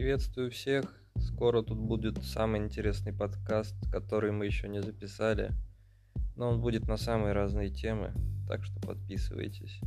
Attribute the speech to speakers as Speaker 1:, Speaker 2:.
Speaker 1: Приветствую всех. Скоро тут будет самый интересный подкаст, который мы еще не записали. Но он будет на самые разные темы, так что подписывайтесь.